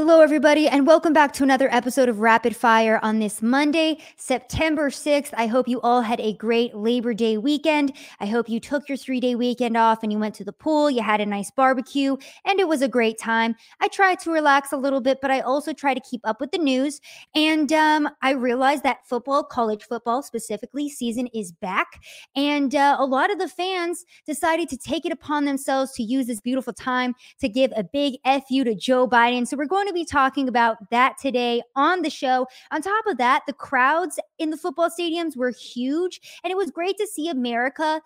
Hello, everybody, and welcome back to another episode of Rapid Fire on this Monday, September 6th. I hope you all had a great Labor Day weekend. I hope you took your three day weekend off and you went to the pool, you had a nice barbecue, and it was a great time. I tried to relax a little bit, but I also try to keep up with the news. And um, I realized that football, college football specifically, season is back. And uh, a lot of the fans decided to take it upon themselves to use this beautiful time to give a big FU to Joe Biden. So we're going going to be talking about that today on the show. On top of that, the crowds in the football stadiums were huge, and it was great to see America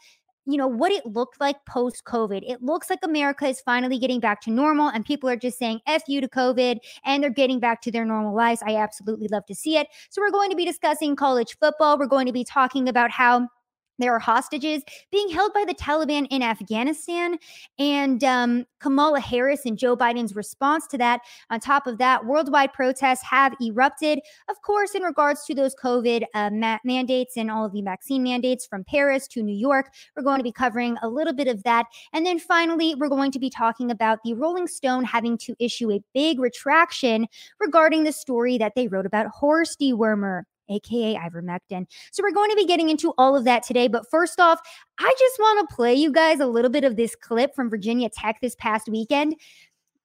you know what it looked like post COVID. It looks like America is finally getting back to normal, and people are just saying "f you" to COVID, and they're getting back to their normal lives. I absolutely love to see it. So we're going to be discussing college football. We're going to be talking about how there are hostages being held by the Taliban in Afghanistan. And um, Kamala Harris and Joe Biden's response to that. On top of that, worldwide protests have erupted, of course, in regards to those COVID uh, ma- mandates and all of the vaccine mandates from Paris to New York. We're going to be covering a little bit of that. And then finally, we're going to be talking about the Rolling Stone having to issue a big retraction regarding the story that they wrote about horse dewormer aka ivermectin. So we're going to be getting into all of that today. But first off, I just want to play you guys a little bit of this clip from Virginia Tech this past weekend.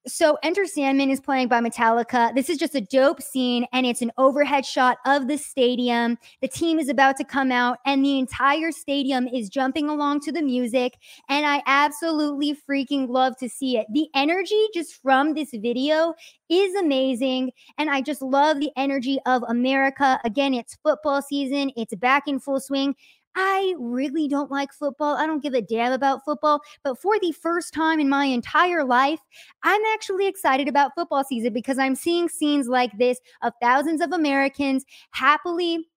So Enter Sandman is playing by Metallica. This is just a dope scene, and it's an overhead shot of the stadium. The team is about to come out, and the entire stadium is jumping along to the music. And I absolutely freaking love to see it. The energy just from this video is amazing. And I just love the energy of America. Again, it's football season, it's back in full swing. I really don't like football. I don't give a damn about football. But for the first time in my entire life, I'm actually excited about football season because I'm seeing scenes like this of thousands of Americans happily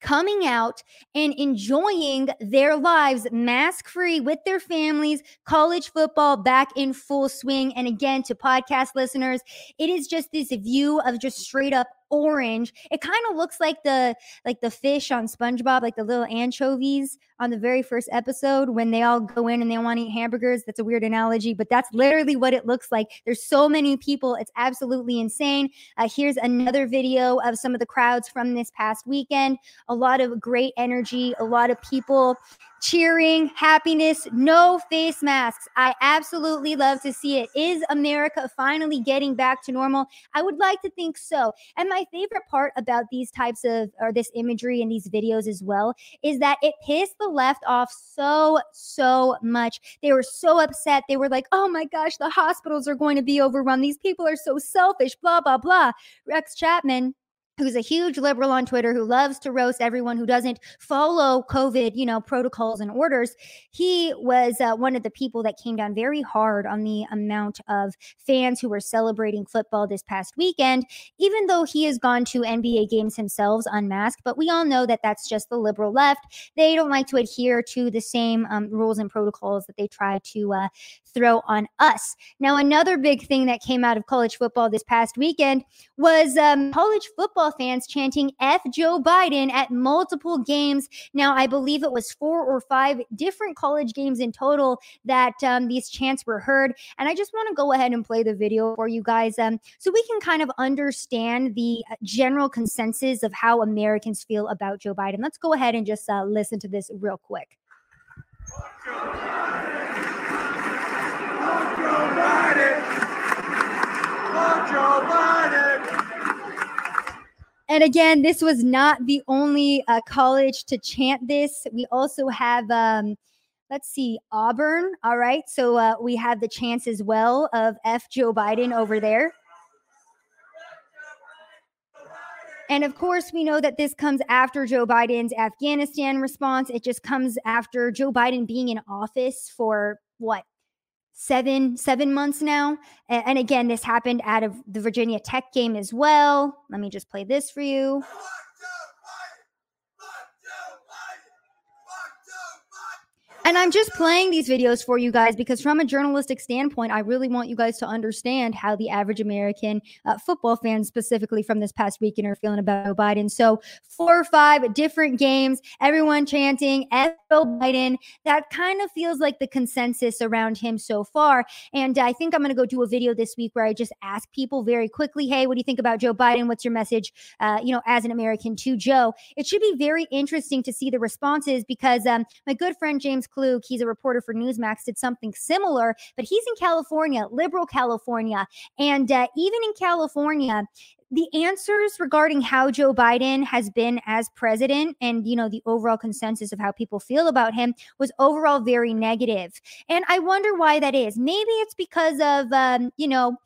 coming out and enjoying their lives mask free with their families, college football back in full swing. And again, to podcast listeners, it is just this view of just straight up orange. It kind of looks like the like the fish on SpongeBob, like the little anchovies on the very first episode when they all go in and they want to eat hamburgers. That's a weird analogy, but that's literally what it looks like. There's so many people. It's absolutely insane. Uh, here's another video of some of the crowds from this past weekend. A lot of great energy, a lot of people cheering, happiness, no face masks. I absolutely love to see it. Is America finally getting back to normal? I would like to think so. And my favorite part about these types of, or this imagery and these videos as well, is that it pissed the left off so, so much. They were so upset. They were like, oh my gosh, the hospitals are going to be overrun. These people are so selfish, blah, blah, blah. Rex Chapman who's a huge liberal on Twitter who loves to roast everyone who doesn't follow COVID, you know, protocols and orders. He was uh, one of the people that came down very hard on the amount of fans who were celebrating football this past weekend, even though he has gone to NBA games himself unmasked. But we all know that that's just the liberal left. They don't like to adhere to the same um, rules and protocols that they try to uh, throw on us. Now, another big thing that came out of college football this past weekend was um, college football fans chanting F Joe Biden at multiple games. Now, I believe it was four or five different college games in total that um, these chants were heard. And I just want to go ahead and play the video for you guys um, so we can kind of understand the uh, general consensus of how Americans feel about Joe Biden. Let's go ahead and just uh, listen to this real quick. Joe Biden. And again, this was not the only uh, college to chant this. We also have, um, let's see, Auburn. All right. So uh, we have the chance as well of F. Joe Biden over there. And of course, we know that this comes after Joe Biden's Afghanistan response. It just comes after Joe Biden being in office for what, seven seven months now. And, again this happened out of the virginia tech game as well. Let me just play this for you And I'm just playing these videos for you guys because, from a journalistic standpoint, I really want you guys to understand how the average American uh, football fan, specifically from this past weekend, are feeling about Joe Biden. So, four or five different games, everyone chanting F Joe Biden. That kind of feels like the consensus around him so far. And I think I'm going to go do a video this week where I just ask people very quickly, hey, what do you think about Joe Biden? What's your message, uh, you know, as an American to Joe? It should be very interesting to see the responses because um, my good friend James Klug, he's a reporter for Newsmax, did something similar, but he's in California, liberal California. And uh, even in California, the answers regarding how Joe Biden has been as president and you know the overall consensus of how people feel about him was overall very negative. and i wonder why that is maybe it's because of um, you know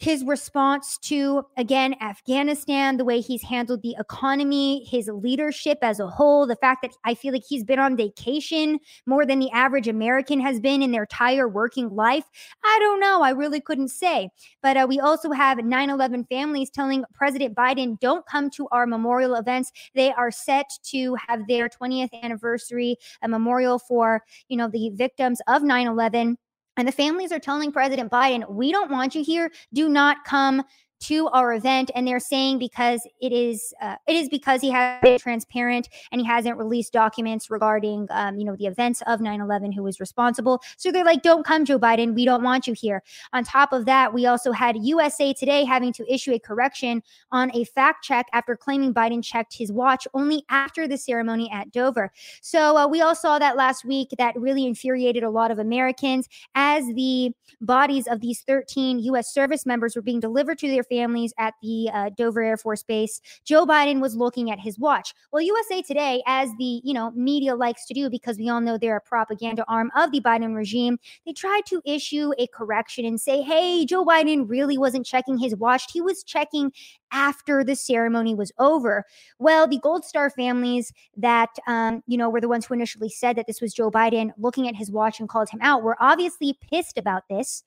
his response to, again, Afghanistan, the way he's handled the economy, his leadership as a whole, the fact that I feel like he's been on vacation more than the average American has been in their entire working life. I don't know. I really couldn't say. But uh, we also have 9 11 families telling President Biden, don't come to our memorial events. They are set to have their 20th anniversary, a memorial for, you know, the victims of 9 11 and the families are telling President Biden, we don't want you here. Do not come to our event and they're saying because it is uh, it is because he has been transparent and he hasn't released documents regarding um, you know the events of 9-11 who was responsible. So they're like don't come joe biden. We don't want you here. On top of that we also had usa today having to issue a correction on a fact check after claiming biden checked his watch only after the ceremony at dover. So uh, we all saw that last week that really infuriated a lot of americans as the bodies of these 13 u.s service members were being delivered to their families at the uh, Dover Air Force Base, Joe Biden was looking at his watch. Well, USA Today, as the you know media likes to do, because we all know they're a propaganda arm of the Biden regime, they tried to issue a correction and say, "Hey, Joe Biden really wasn't checking his watch; he was checking after the ceremony was over." Well, the Gold Star families that um, you know were the ones who initially said that this was Joe Biden looking at his watch and called him out were obviously pissed about this.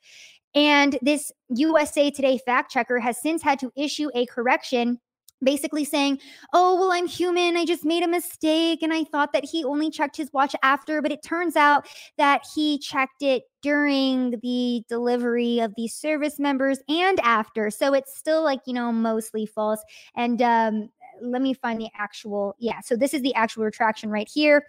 And this USA Today fact checker has since had to issue a correction basically saying, Oh, well, I'm human. I just made a mistake. And I thought that he only checked his watch after, but it turns out that he checked it during the delivery of these service members and after. So it's still like, you know, mostly false. And um, let me find the actual, yeah. So this is the actual retraction right here.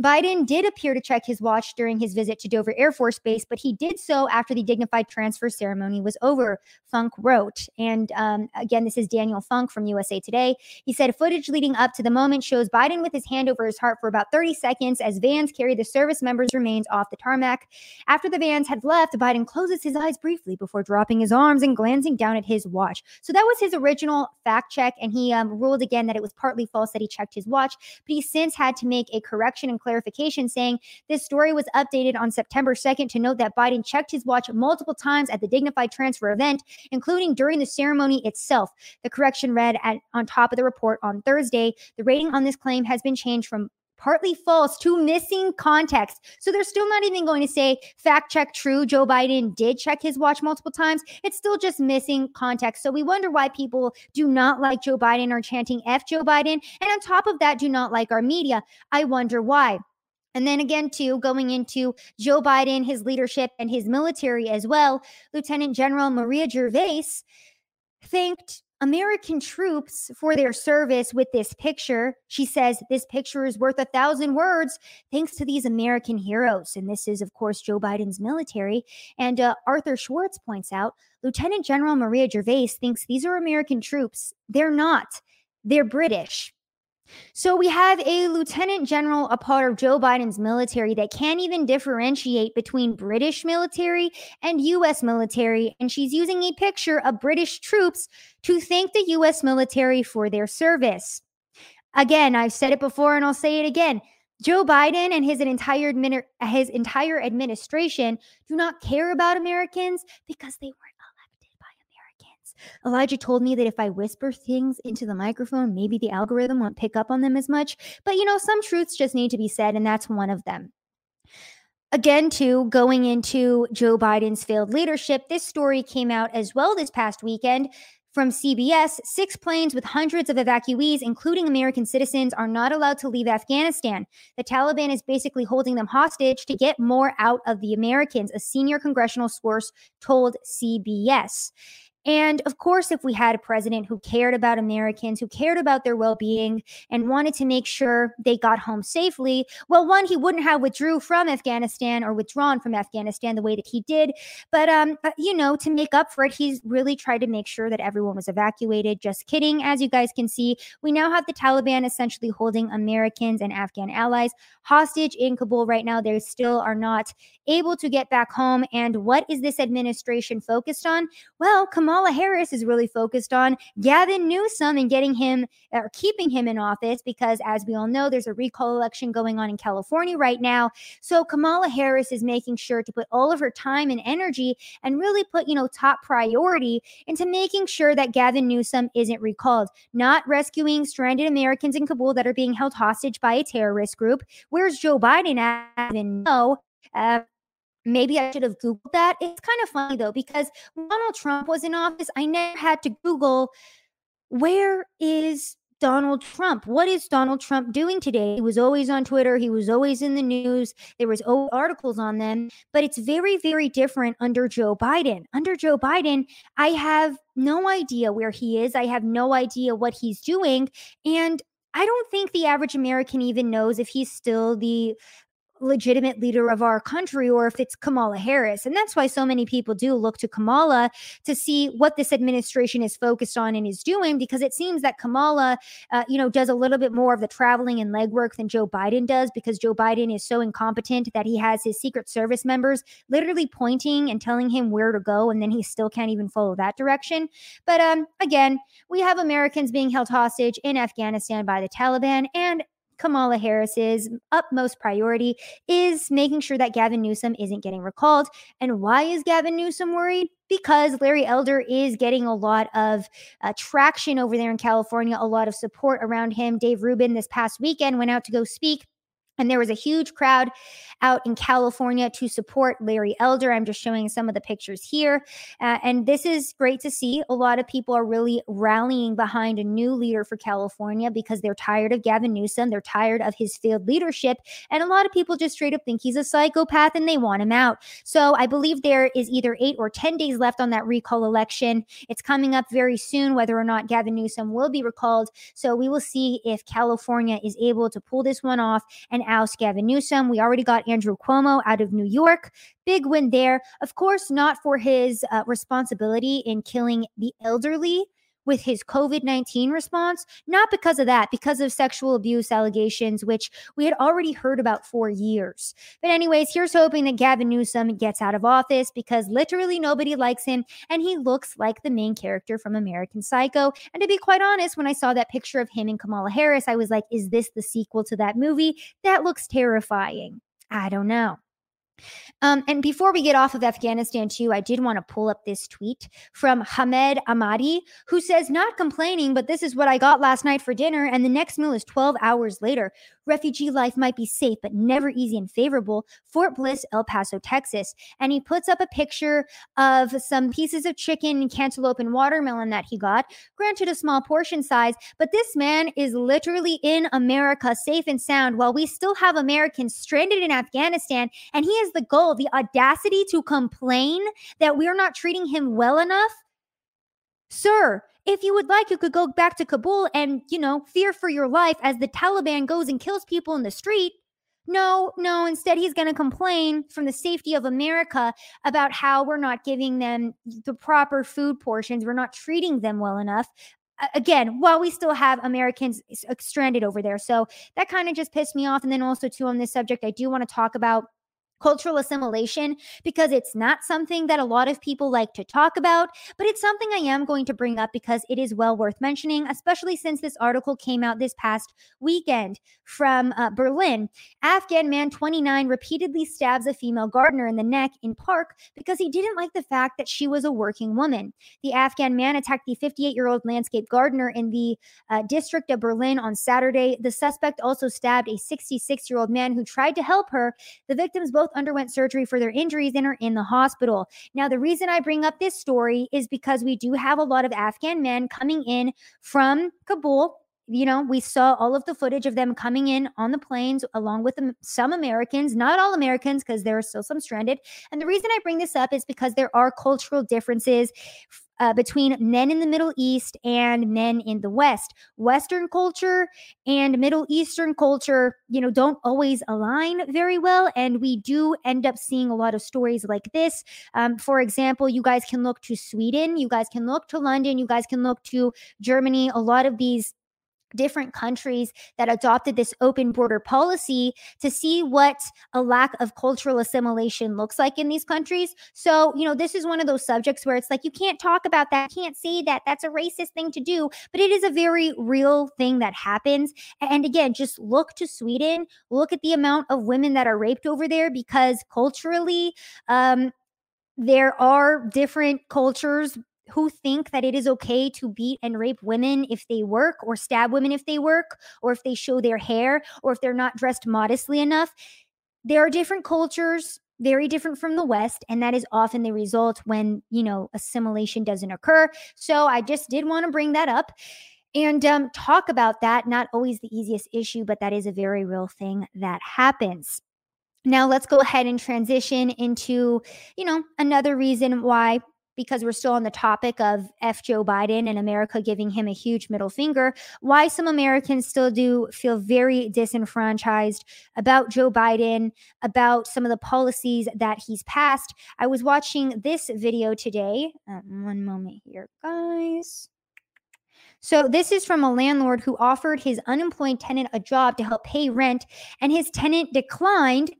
Biden did appear to check his watch during his visit to Dover Air Force Base, but he did so after the dignified transfer ceremony was over, Funk wrote. And um, again, this is Daniel Funk from USA Today. He said footage leading up to the moment shows Biden with his hand over his heart for about 30 seconds as vans carry the service members' remains off the tarmac. After the vans had left, Biden closes his eyes briefly before dropping his arms and glancing down at his watch. So that was his original fact check, and he um, ruled again that it was partly false that he checked his watch, but he since had to make a correction and clarification saying this story was updated on September 2nd to note that Biden checked his watch multiple times at the dignified transfer event, including during the ceremony itself. The correction read at, on top of the report on Thursday. The rating on this claim has been changed from partly false to missing context. So they're still not even going to say fact check true. Joe Biden did check his watch multiple times. It's still just missing context. So we wonder why people do not like Joe Biden or chanting F Joe Biden. And on top of that, do not like our media. I wonder why. And then again, too, going into Joe Biden, his leadership, and his military as well, Lieutenant General Maria Gervais thanked American troops for their service with this picture. She says this picture is worth a thousand words thanks to these American heroes. And this is, of course, Joe Biden's military. And uh, Arthur Schwartz points out Lieutenant General Maria Gervais thinks these are American troops. They're not, they're British. So we have a lieutenant general, a part of Joe Biden's military, that can't even differentiate between British military and U.S. military. And she's using a picture of British troops to thank the U.S. military for their service. Again, I've said it before and I'll say it again. Joe Biden and his entire his entire administration do not care about Americans because they weren't Elijah told me that if I whisper things into the microphone, maybe the algorithm won't pick up on them as much. But you know, some truths just need to be said, and that's one of them. Again, too, going into Joe Biden's failed leadership, this story came out as well this past weekend From CBS, six planes with hundreds of evacuees, including American citizens, are not allowed to leave Afghanistan. The Taliban is basically holding them hostage to get more out of the Americans, a senior congressional source told CBS. And of course, if we had a president who cared about Americans, who cared about their well being, and wanted to make sure they got home safely, well, one, he wouldn't have withdrew from Afghanistan or withdrawn from Afghanistan the way that he did. But, um, uh, you know, to make up for it, he's really tried to make sure that everyone was evacuated. Just kidding. As you guys can see, we now have the Taliban essentially holding Americans and Afghan allies hostage in Kabul right now. They still are not able to get back home. And what is this administration focused on? Well, Kamala Harris is really focused on Gavin Newsom and getting him or keeping him in office because, as we all know, there's a recall election going on in California right now. So Kamala Harris is making sure to put all of her time and energy and really put, you know, top priority into making sure that Gavin Newsom isn't recalled, not rescuing stranded Americans in Kabul that are being held hostage by a terrorist group. Where's Joe Biden? I even know. Uh, Maybe I should have Googled that. It's kind of funny though, because Donald Trump was in office. I never had to Google where is Donald Trump? What is Donald Trump doing today? He was always on Twitter. He was always in the news. There was articles on them, but it's very, very different under Joe Biden. Under Joe Biden, I have no idea where he is. I have no idea what he's doing. And I don't think the average American even knows if he's still the legitimate leader of our country or if it's Kamala Harris. And that's why so many people do look to Kamala to see what this administration is focused on and is doing, because it seems that Kamala, uh, you know, does a little bit more of the traveling and legwork than Joe Biden does, because Joe Biden is so incompetent that he has his Secret Service members literally pointing and telling him where to go, and then he still can't even follow that direction. But um, again, we have Americans being held hostage in Afghanistan by the Taliban, and Kamala Harris's utmost priority is making sure that Gavin Newsom isn't getting recalled. And why is Gavin Newsom worried? Because Larry Elder is getting a lot of uh, traction over there in California, a lot of support around him. Dave Rubin this past weekend went out to go speak and there was a huge crowd out in California to support Larry Elder. I'm just showing some of the pictures here. Uh, and this is great to see. A lot of people are really rallying behind a new leader for California because they're tired of Gavin Newsom. They're tired of his failed leadership. And a lot of people just straight up think he's a psychopath and they want him out. So I believe there is either eight or 10 days left on that recall election. It's coming up very soon, whether or not Gavin Newsom will be recalled. So we will see if California is able to pull this one off and oust Gavin Newsom. We already got Andrew Cuomo out of New York. Big win there. Of course, not for his uh, responsibility in killing the elderly with his COVID 19 response, not because of that, because of sexual abuse allegations, which we had already heard about for years. But, anyways, here's hoping that Gavin Newsom gets out of office because literally nobody likes him and he looks like the main character from American Psycho. And to be quite honest, when I saw that picture of him and Kamala Harris, I was like, is this the sequel to that movie? That looks terrifying. I don't know. Um, and before we get off of Afghanistan, too, I did want to pull up this tweet from Hamed Amadi, who says, Not complaining, but this is what I got last night for dinner, and the next meal is 12 hours later. Refugee life might be safe, but never easy and favorable. Fort Bliss, El Paso, Texas. And he puts up a picture of some pieces of chicken, cantaloupe, and watermelon that he got. Granted, a small portion size, but this man is literally in America, safe and sound, while we still have Americans stranded in Afghanistan. And he has the goal, the audacity to complain that we're not treating him well enough. Sir, if you would like, you could go back to Kabul and, you know, fear for your life as the Taliban goes and kills people in the street. No, no, instead, he's going to complain from the safety of America about how we're not giving them the proper food portions. We're not treating them well enough. Again, while we still have Americans uh, stranded over there. So that kind of just pissed me off. And then also, too, on this subject, I do want to talk about cultural assimilation because it's not something that a lot of people like to talk about, but it's something I am going to bring up because it is well worth mentioning, especially since this article came out this past weekend from uh, Berlin. Afghan man 29 repeatedly stabs a female gardener in the neck in park because he didn't like the fact that she was a working woman. The Afghan man attacked the 58 year old landscape gardener in the uh, district of Berlin on Saturday. The suspect also stabbed a 66 year old man who tried to help her. The victims both both underwent surgery for their injuries and are in the hospital. Now, the reason I bring up this story is because we do have a lot of Afghan men coming in from Kabul you know, we saw all of the footage of them coming in on the planes along with some Americans, not all Americans, because there are still some stranded. And the reason I bring this up is because there are cultural differences uh, between men in the Middle East and men in the West. Western culture and Middle Eastern culture, you know, don't always align very well. And we do end up seeing a lot of stories like this. Um, for example, you guys can look to Sweden, you guys can look to London, you guys can look to Germany. A lot of these different countries that adopted this open border policy to see what a lack of cultural assimilation looks like in these countries. So, you know, this is one of those subjects where it's like you can't talk about that, can't say that. That's a racist thing to do, but it is a very real thing that happens. And again, just look to Sweden, look at the amount of women that are raped over there because culturally, um, there are different cultures who think that it is okay to beat and rape women if they work or stab women if they work or if they show their hair or if they're not dressed modestly enough. There are different cultures, very different from the West, and that is often the result when, you know, assimilation doesn't occur. So I just did want to bring that up and um, talk about that. Not always the easiest issue, but that is a very real thing that happens. Now let's go ahead and transition into, you know, another reason why because we're still on the topic of F. Joe Biden and America giving him a huge middle finger, why some Americans still do feel very disenfranchised about Joe Biden, about some of the policies that he's passed. I was watching this video today. Uh, one moment here, guys. So, this is from a landlord who offered his unemployed tenant a job to help pay rent, and his tenant declined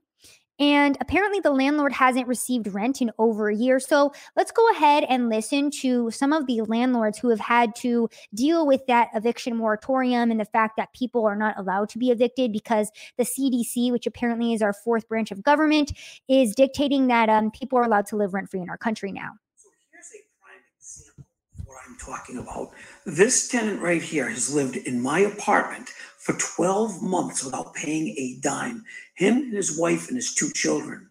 and apparently, the landlord hasn't received rent in over a year. So let's go ahead and listen to some of the landlords who have had to deal with that eviction moratorium and the fact that people are not allowed to be evicted because the CDC, which apparently is our fourth branch of government, is dictating that um, people are allowed to live rent free in our country now. So here's a prime example of what I'm talking about. This tenant right here has lived in my apartment for 12 months without paying a dime. Him and his wife and his two children.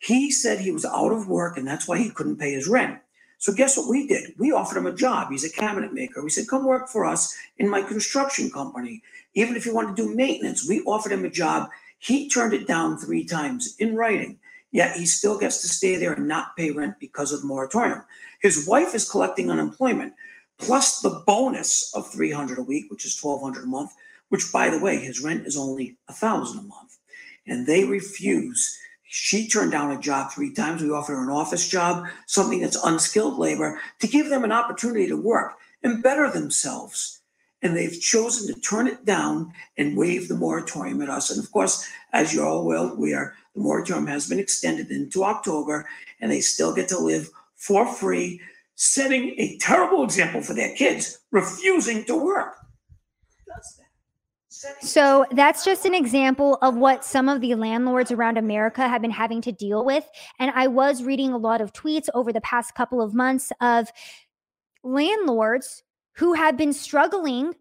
He said he was out of work and that's why he couldn't pay his rent. So guess what we did? We offered him a job. He's a cabinet maker. We said, come work for us in my construction company. Even if you want to do maintenance, we offered him a job. He turned it down three times in writing. Yet he still gets to stay there and not pay rent because of the moratorium. His wife is collecting unemployment plus the bonus of 300 a week, which is 1200 a month which by the way, his rent is only a thousand a month. And they refuse. She turned down a job three times. We offered her an office job, something that's unskilled labor, to give them an opportunity to work and better themselves. And they've chosen to turn it down and waive the moratorium at us. And of course, as you're all well aware, the moratorium has been extended into October, and they still get to live for free, setting a terrible example for their kids, refusing to work. So that's just an example of what some of the landlords around America have been having to deal with. And I was reading a lot of tweets over the past couple of months of landlords who have been struggling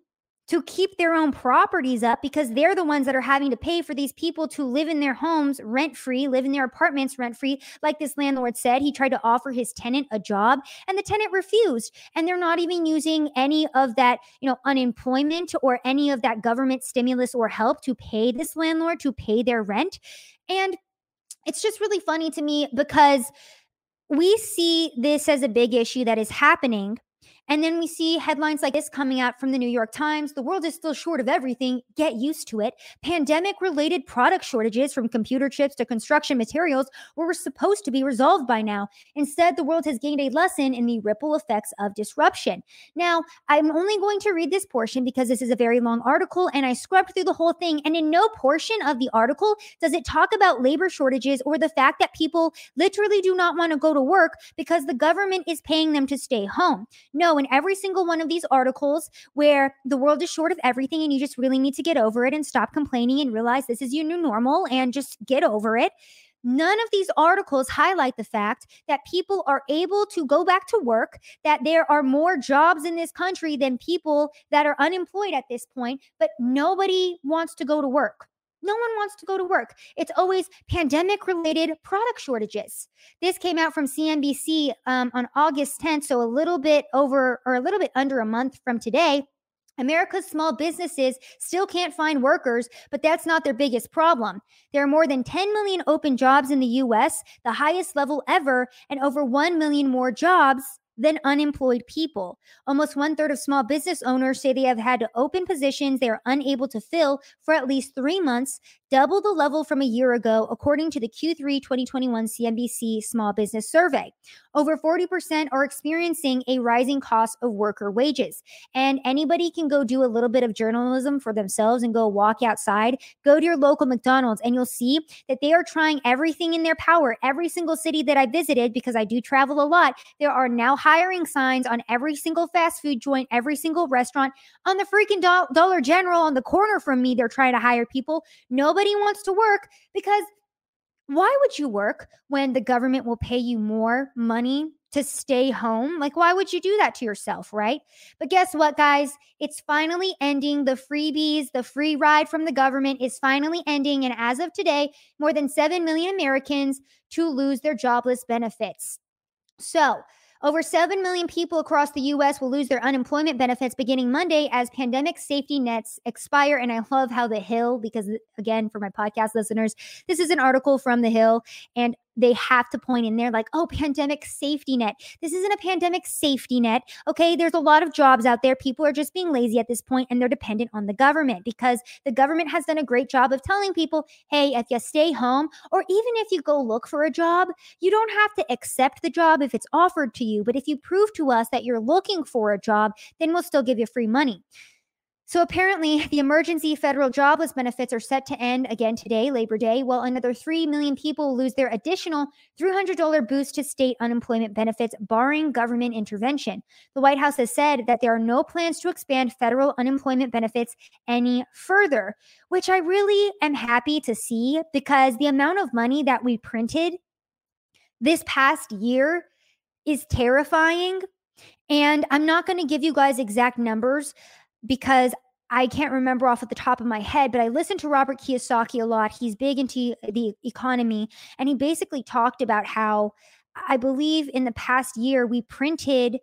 to keep their own properties up because they're the ones that are having to pay for these people to live in their homes rent free, live in their apartments rent free. Like this landlord said, he tried to offer his tenant a job and the tenant refused. And they're not even using any of that, you know, unemployment or any of that government stimulus or help to pay this landlord to pay their rent. And it's just really funny to me because we see this as a big issue that is happening and then we see headlines like this coming out from the New York Times. The world is still short of everything. Get used to it. Pandemic related product shortages from computer chips to construction materials were supposed to be resolved by now. Instead, the world has gained a lesson in the ripple effects of disruption. Now, I'm only going to read this portion because this is a very long article and I scrubbed through the whole thing. And in no portion of the article does it talk about labor shortages or the fact that people literally do not want to go to work because the government is paying them to stay home. No, in every single one of these articles where the world is short of everything and you just really need to get over it and stop complaining and realize this is your new normal and just get over it. None of these articles highlight the fact that people are able to go back to work, that there are more jobs in this country than people that are unemployed at this point, but nobody wants to go to work. No one wants to go to work. It's always pandemic related product shortages. This came out from CNBC um, on August 10th, so a little bit over or a little bit under a month from today. America's small businesses still can't find workers, but that's not their biggest problem. There are more than 10 million open jobs in the US, the highest level ever, and over 1 million more jobs than unemployed people. Almost one third of small business owners say they have had to open positions they are unable to fill for at least three months, double the level from a year ago, according to the Q3 2021 CNBC Small Business Survey. Over 40% are experiencing a rising cost of worker wages. And anybody can go do a little bit of journalism for themselves and go walk outside, go to your local McDonald's, and you'll see that they are trying everything in their power. Every single city that I visited, because I do travel a lot, there are now hiring signs on every single fast food joint, every single restaurant, on the freaking do- Dollar General on the corner from me. They're trying to hire people. Nobody wants to work because why would you work when the government will pay you more money to stay home? Like, why would you do that to yourself, right? But guess what, guys? It's finally ending. The freebies, the free ride from the government is finally ending. And as of today, more than 7 million Americans to lose their jobless benefits. So, over 7 million people across the U.S. will lose their unemployment benefits beginning Monday as pandemic safety nets expire. And I love how The Hill, because again, for my podcast listeners, this is an article from The Hill. And they have to point in there like, oh, pandemic safety net. This isn't a pandemic safety net. Okay. There's a lot of jobs out there. People are just being lazy at this point and they're dependent on the government because the government has done a great job of telling people, hey, if you stay home or even if you go look for a job, you don't have to accept the job if it's offered to you. But if you prove to us that you're looking for a job, then we'll still give you free money. So apparently, the emergency federal jobless benefits are set to end again today, Labor Day, while another 3 million people lose their additional $300 boost to state unemployment benefits, barring government intervention. The White House has said that there are no plans to expand federal unemployment benefits any further, which I really am happy to see because the amount of money that we printed this past year is terrifying. And I'm not going to give you guys exact numbers because I can't remember off at the top of my head, but I listened to Robert Kiyosaki a lot. He's big into the economy, and he basically talked about how I believe in the past year we printed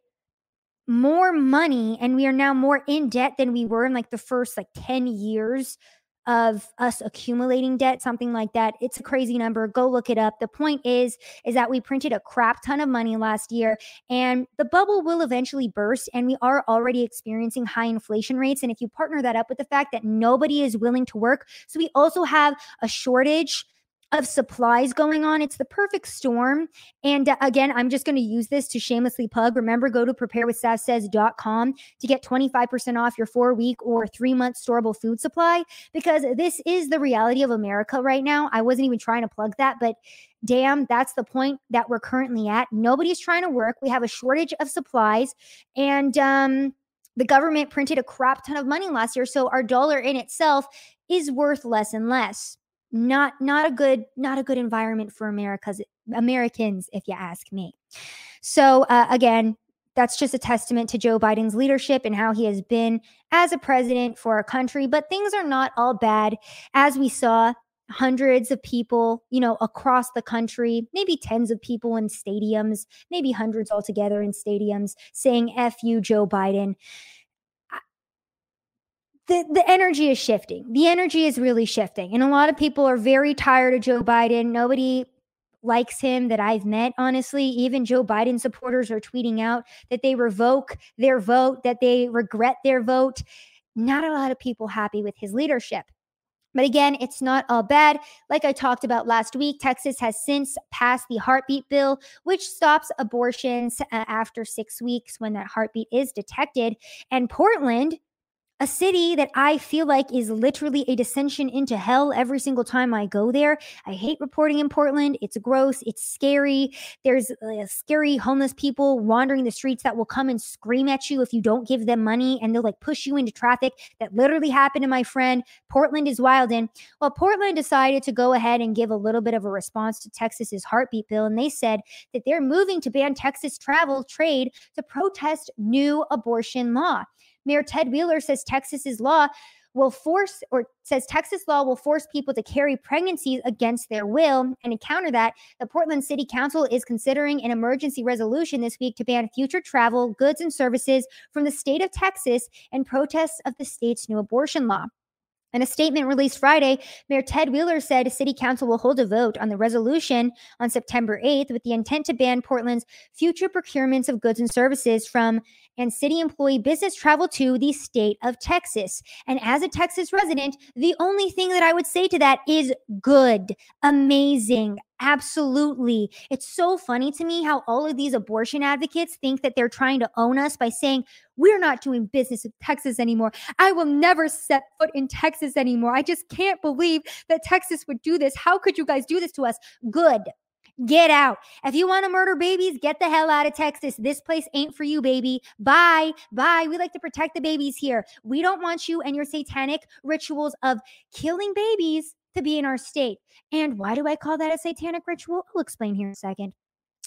more money and we are now more in debt than we were in like the first like 10 years of us accumulating debt, something like that. It's a crazy number. Go look it up. The point is, is that we printed a crap ton of money last year and the bubble will eventually burst. And we are already experiencing high inflation rates. And if you partner that up with the fact that nobody is willing to work, so we also have a shortage of supplies going on. It's the perfect storm. And uh, again, I'm just going to use this to shamelessly plug. Remember, go to preparewithsass.com to get 25% off your four week or three month storable food supply because this is the reality of America right now. I wasn't even trying to plug that, but damn, that's the point that we're currently at. Nobody's trying to work. We have a shortage of supplies. And, um, the government printed a crap ton of money last year. So our dollar in itself is worth less and less not not a good not a good environment for America's Americans, if you ask me. So uh, again, that's just a testament to Joe Biden's leadership and how he has been as a president for our country. But things are not all bad, as we saw hundreds of people, you know, across the country, maybe tens of people in stadiums, maybe hundreds altogether in stadiums saying F you, Joe Biden the, the energy is shifting. The energy is really shifting. And a lot of people are very tired of Joe Biden. Nobody likes him that I've met, honestly. Even Joe Biden supporters are tweeting out that they revoke their vote, that they regret their vote. Not a lot of people happy with his leadership. But again, it's not all bad. Like I talked about last week, Texas has since passed the heartbeat bill, which stops abortions uh, after six weeks when that heartbeat is detected. And Portland, a city that I feel like is literally a descension into hell every single time I go there. I hate reporting in Portland. It's gross. It's scary. There's uh, scary homeless people wandering the streets that will come and scream at you if you don't give them money and they'll like push you into traffic. That literally happened to my friend. Portland is wild in. Well, Portland decided to go ahead and give a little bit of a response to Texas's heartbeat bill. And they said that they're moving to ban Texas travel trade to protest new abortion law. Mayor Ted Wheeler says Texas's law will force, or says Texas law will force people to carry pregnancies against their will. And to counter that, the Portland City Council is considering an emergency resolution this week to ban future travel, goods, and services from the state of Texas in protests of the state's new abortion law. In a statement released Friday, Mayor Ted Wheeler said City Council will hold a vote on the resolution on September 8th with the intent to ban Portland's future procurements of goods and services from and city employee business travel to the state of Texas. And as a Texas resident, the only thing that I would say to that is good, amazing. Absolutely. It's so funny to me how all of these abortion advocates think that they're trying to own us by saying, we're not doing business with Texas anymore. I will never set foot in Texas anymore. I just can't believe that Texas would do this. How could you guys do this to us? Good. Get out. If you want to murder babies, get the hell out of Texas. This place ain't for you, baby. Bye. Bye. We like to protect the babies here. We don't want you and your satanic rituals of killing babies to be in our state. And why do I call that a satanic ritual? I'll explain here in a second.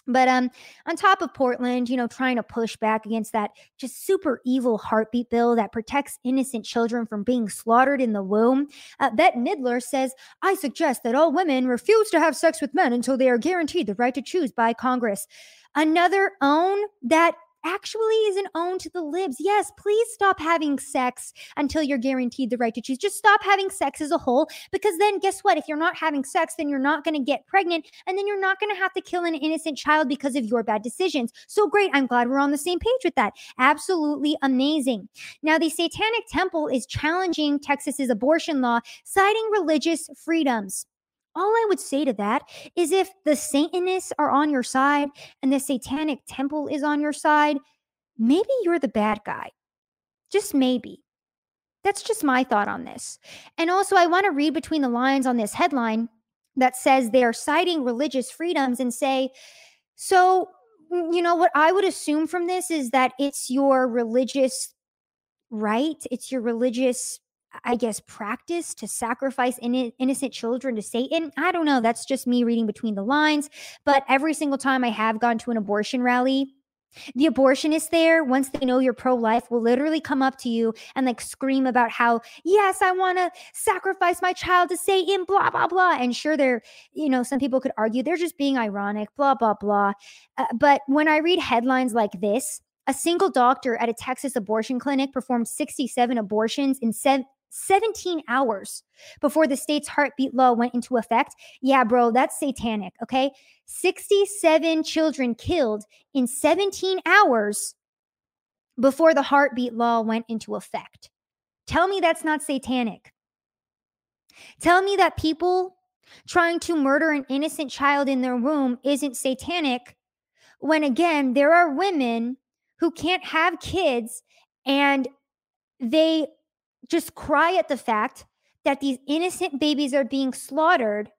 But um, on top of Portland, you know, trying to push back against that just super evil heartbeat bill that protects innocent children from being slaughtered in the womb, uh, Bette Midler says, I suggest that all women refuse to have sex with men until they are guaranteed the right to choose by Congress. Another own that actually isn't owned to the libs. Yes, please stop having sex until you're guaranteed the right to choose. Just stop having sex as a whole because then guess what? If you're not having sex, then you're not going to get pregnant and then you're not going to have to kill an innocent child because of your bad decisions. So great. I'm glad we're on the same page with that. Absolutely amazing. Now, the Satanic Temple is challenging Texas's abortion law, citing religious freedoms all I would say to that is if the Satanists are on your side and the Satanic Temple is on your side, maybe you're the bad guy. Just maybe. That's just my thought on this. And also, I want to read between the lines on this headline that says they are citing religious freedoms and say, so, mm, you know, what I would assume from this is that it's your religious right, it's your religious I guess, practice to sacrifice in- innocent children to Satan. I don't know. That's just me reading between the lines. But every single time I have gone to an abortion rally, the abortionist there, once they know you're pro life, will literally come up to you and like scream about how, yes, I want to sacrifice my child to Satan, blah, blah, blah. And sure, they're, you know, some people could argue they're just being ironic, blah, blah, blah. Uh, but when I read headlines like this, a single doctor at a Texas abortion clinic performed 67 abortions in seven 17 hours before the state's heartbeat law went into effect. Yeah, bro, that's satanic. Okay. 67 children killed in 17 hours before the heartbeat law went into effect. Tell me that's not satanic. Tell me that people trying to murder an innocent child in their womb isn't satanic when, again, there are women who can't have kids and they just cry at the fact that these innocent babies are being slaughtered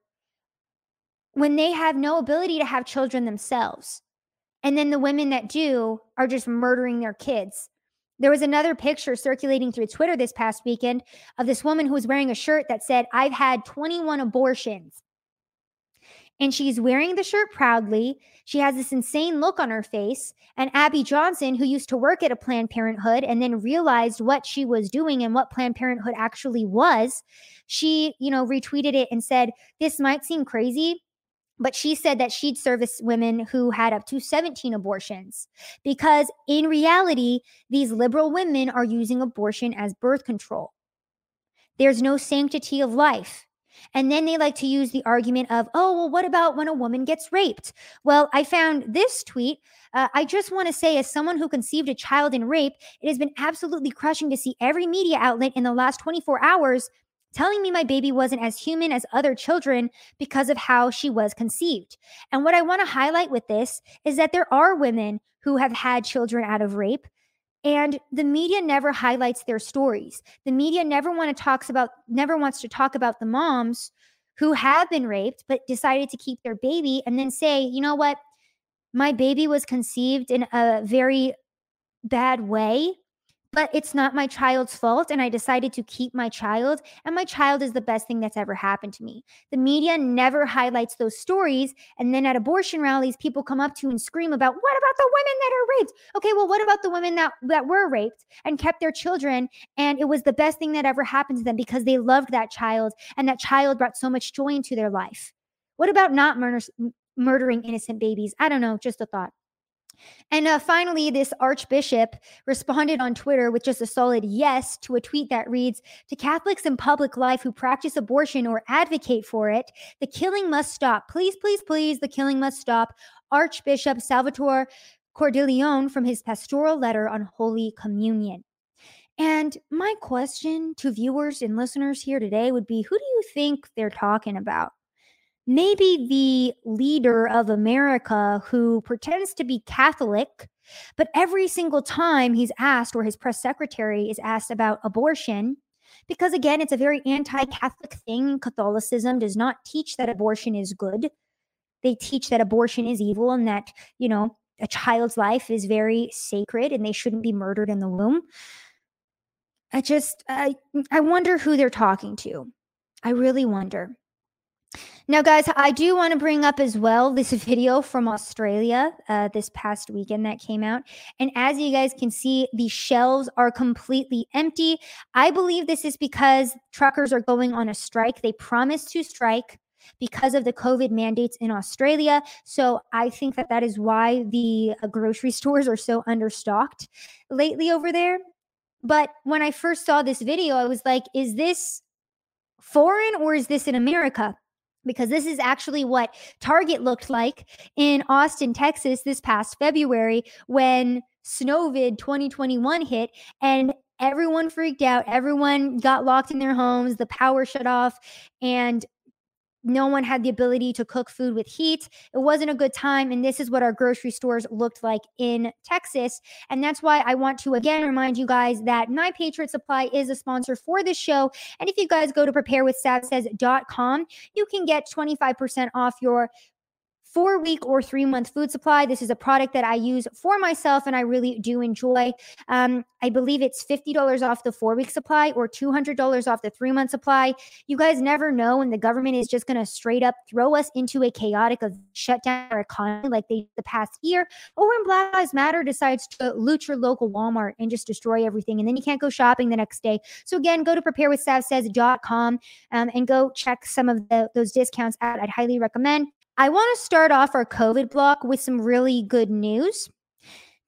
when they have no ability to have children themselves. And then the women that do are just murdering their kids. There was another picture circulating through Twitter this past weekend of this woman who was wearing a shirt that said, I've had 21 abortions and she's wearing the shirt proudly. She has this insane look on her face. And Abby Johnson, who used to work at a Planned Parenthood and then realized what she was doing and what Planned Parenthood actually was, she, you know, retweeted it and said, This might seem crazy, but she said that she'd service women who had up to 17 abortions because in reality, these liberal women are using abortion as birth control. There's no sanctity of life. And then they like to use the argument of, oh, well, what about when a woman gets raped? Well, I found this tweet. Uh, I just want to say, as someone who conceived a child in rape, it has been absolutely crushing to see every media outlet in the last 24 hours telling me my baby wasn't as human as other children because of how she was conceived. And what I want to highlight with this is that there are women who have had children out of rape and the media never highlights their stories. The media never want to talks about never wants to talk about the moms who have been raped but decided to keep their baby and then say, "You know what? My baby was conceived in a very bad way, but it's not my child's fault. And I decided to keep my child. And my child is the best thing that's ever happened to me. The media never highlights those stories. And then at abortion rallies, people come up to and scream about what about the women that are raped? Okay, well, what about the women that, that were raped and kept their children? And it was the best thing that ever happened to them because they loved that child and that child brought so much joy into their life. What about not murder, murdering innocent babies? I don't know, just a thought. And uh, finally, this archbishop responded on Twitter with just a solid yes to a tweet that reads To Catholics in public life who practice abortion or advocate for it, the killing must stop. Please, please, please, the killing must stop. Archbishop Salvatore Cordileone from his pastoral letter on Holy Communion. And my question to viewers and listeners here today would be who do you think they're talking about? Maybe the leader of America who pretends to be Catholic, but every single time he's asked, or his press secretary is asked about abortion, because again, it's a very anti Catholic thing. Catholicism does not teach that abortion is good. They teach that abortion is evil and that, you know, a child's life is very sacred and they shouldn't be murdered in the womb. I just, I, I wonder who they're talking to. I really wonder. Now, guys, I do want to bring up as well this video from Australia uh, this past weekend that came out. And as you guys can see, the shelves are completely empty. I believe this is because truckers are going on a strike. They promised to strike because of the COVID mandates in Australia. So I think that that is why the uh, grocery stores are so understocked lately over there. But when I first saw this video, I was like, is this foreign or is this in America? Because this is actually what Target looked like in Austin, Texas this past February when Snowvid 2021 hit and everyone freaked out. Everyone got locked in their homes, the power shut off, and no one had the ability to cook food with heat. It wasn't a good time. And this is what our grocery stores looked like in Texas. And that's why I want to again remind you guys that My Patriot Supply is a sponsor for this show. And if you guys go to preparewithsavsays.com, you can get 25% off your four week or three month food supply. This is a product that I use for myself and I really do enjoy. Um, I believe it's $50 off the four week supply or $200 off the three month supply. You guys never know when the government is just going to straight up throw us into a chaotic of shut down our economy like they the past year, or when Black Lives Matter decides to loot your local Walmart and just destroy everything. And then you can't go shopping the next day. So again, go to preparewithsavsays.com um, and go check some of the, those discounts out. I'd highly recommend. I want to start off our COVID block with some really good news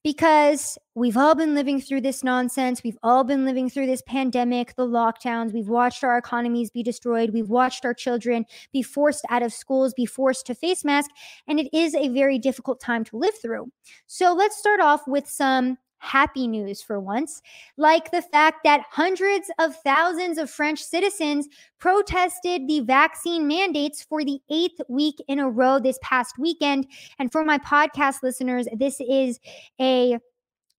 because we've all been living through this nonsense. We've all been living through this pandemic, the lockdowns. We've watched our economies be destroyed. We've watched our children be forced out of schools, be forced to face masks. And it is a very difficult time to live through. So let's start off with some happy news for once, like the fact that hundreds of thousands of French citizens protested the vaccine mandates for the eighth week in a row this past weekend. And for my podcast listeners, this is a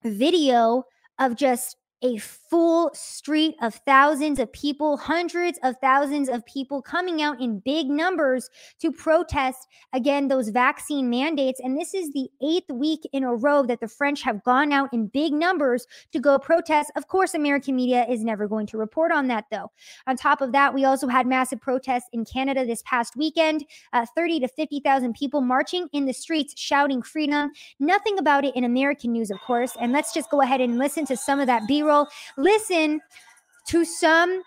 video of just a full street of thousands of people, hundreds of thousands of people coming out in big numbers to protest again those vaccine mandates. And this is the eighth week in a row that the French have gone out in big numbers to go protest. Of course, American media is never going to report on that, though. On top of that, we also had massive protests in Canada this past weekend uh, 30 to 50,000 people marching in the streets shouting freedom. Nothing about it in American news, of course. And let's just go ahead and listen to some of that B roll listen to some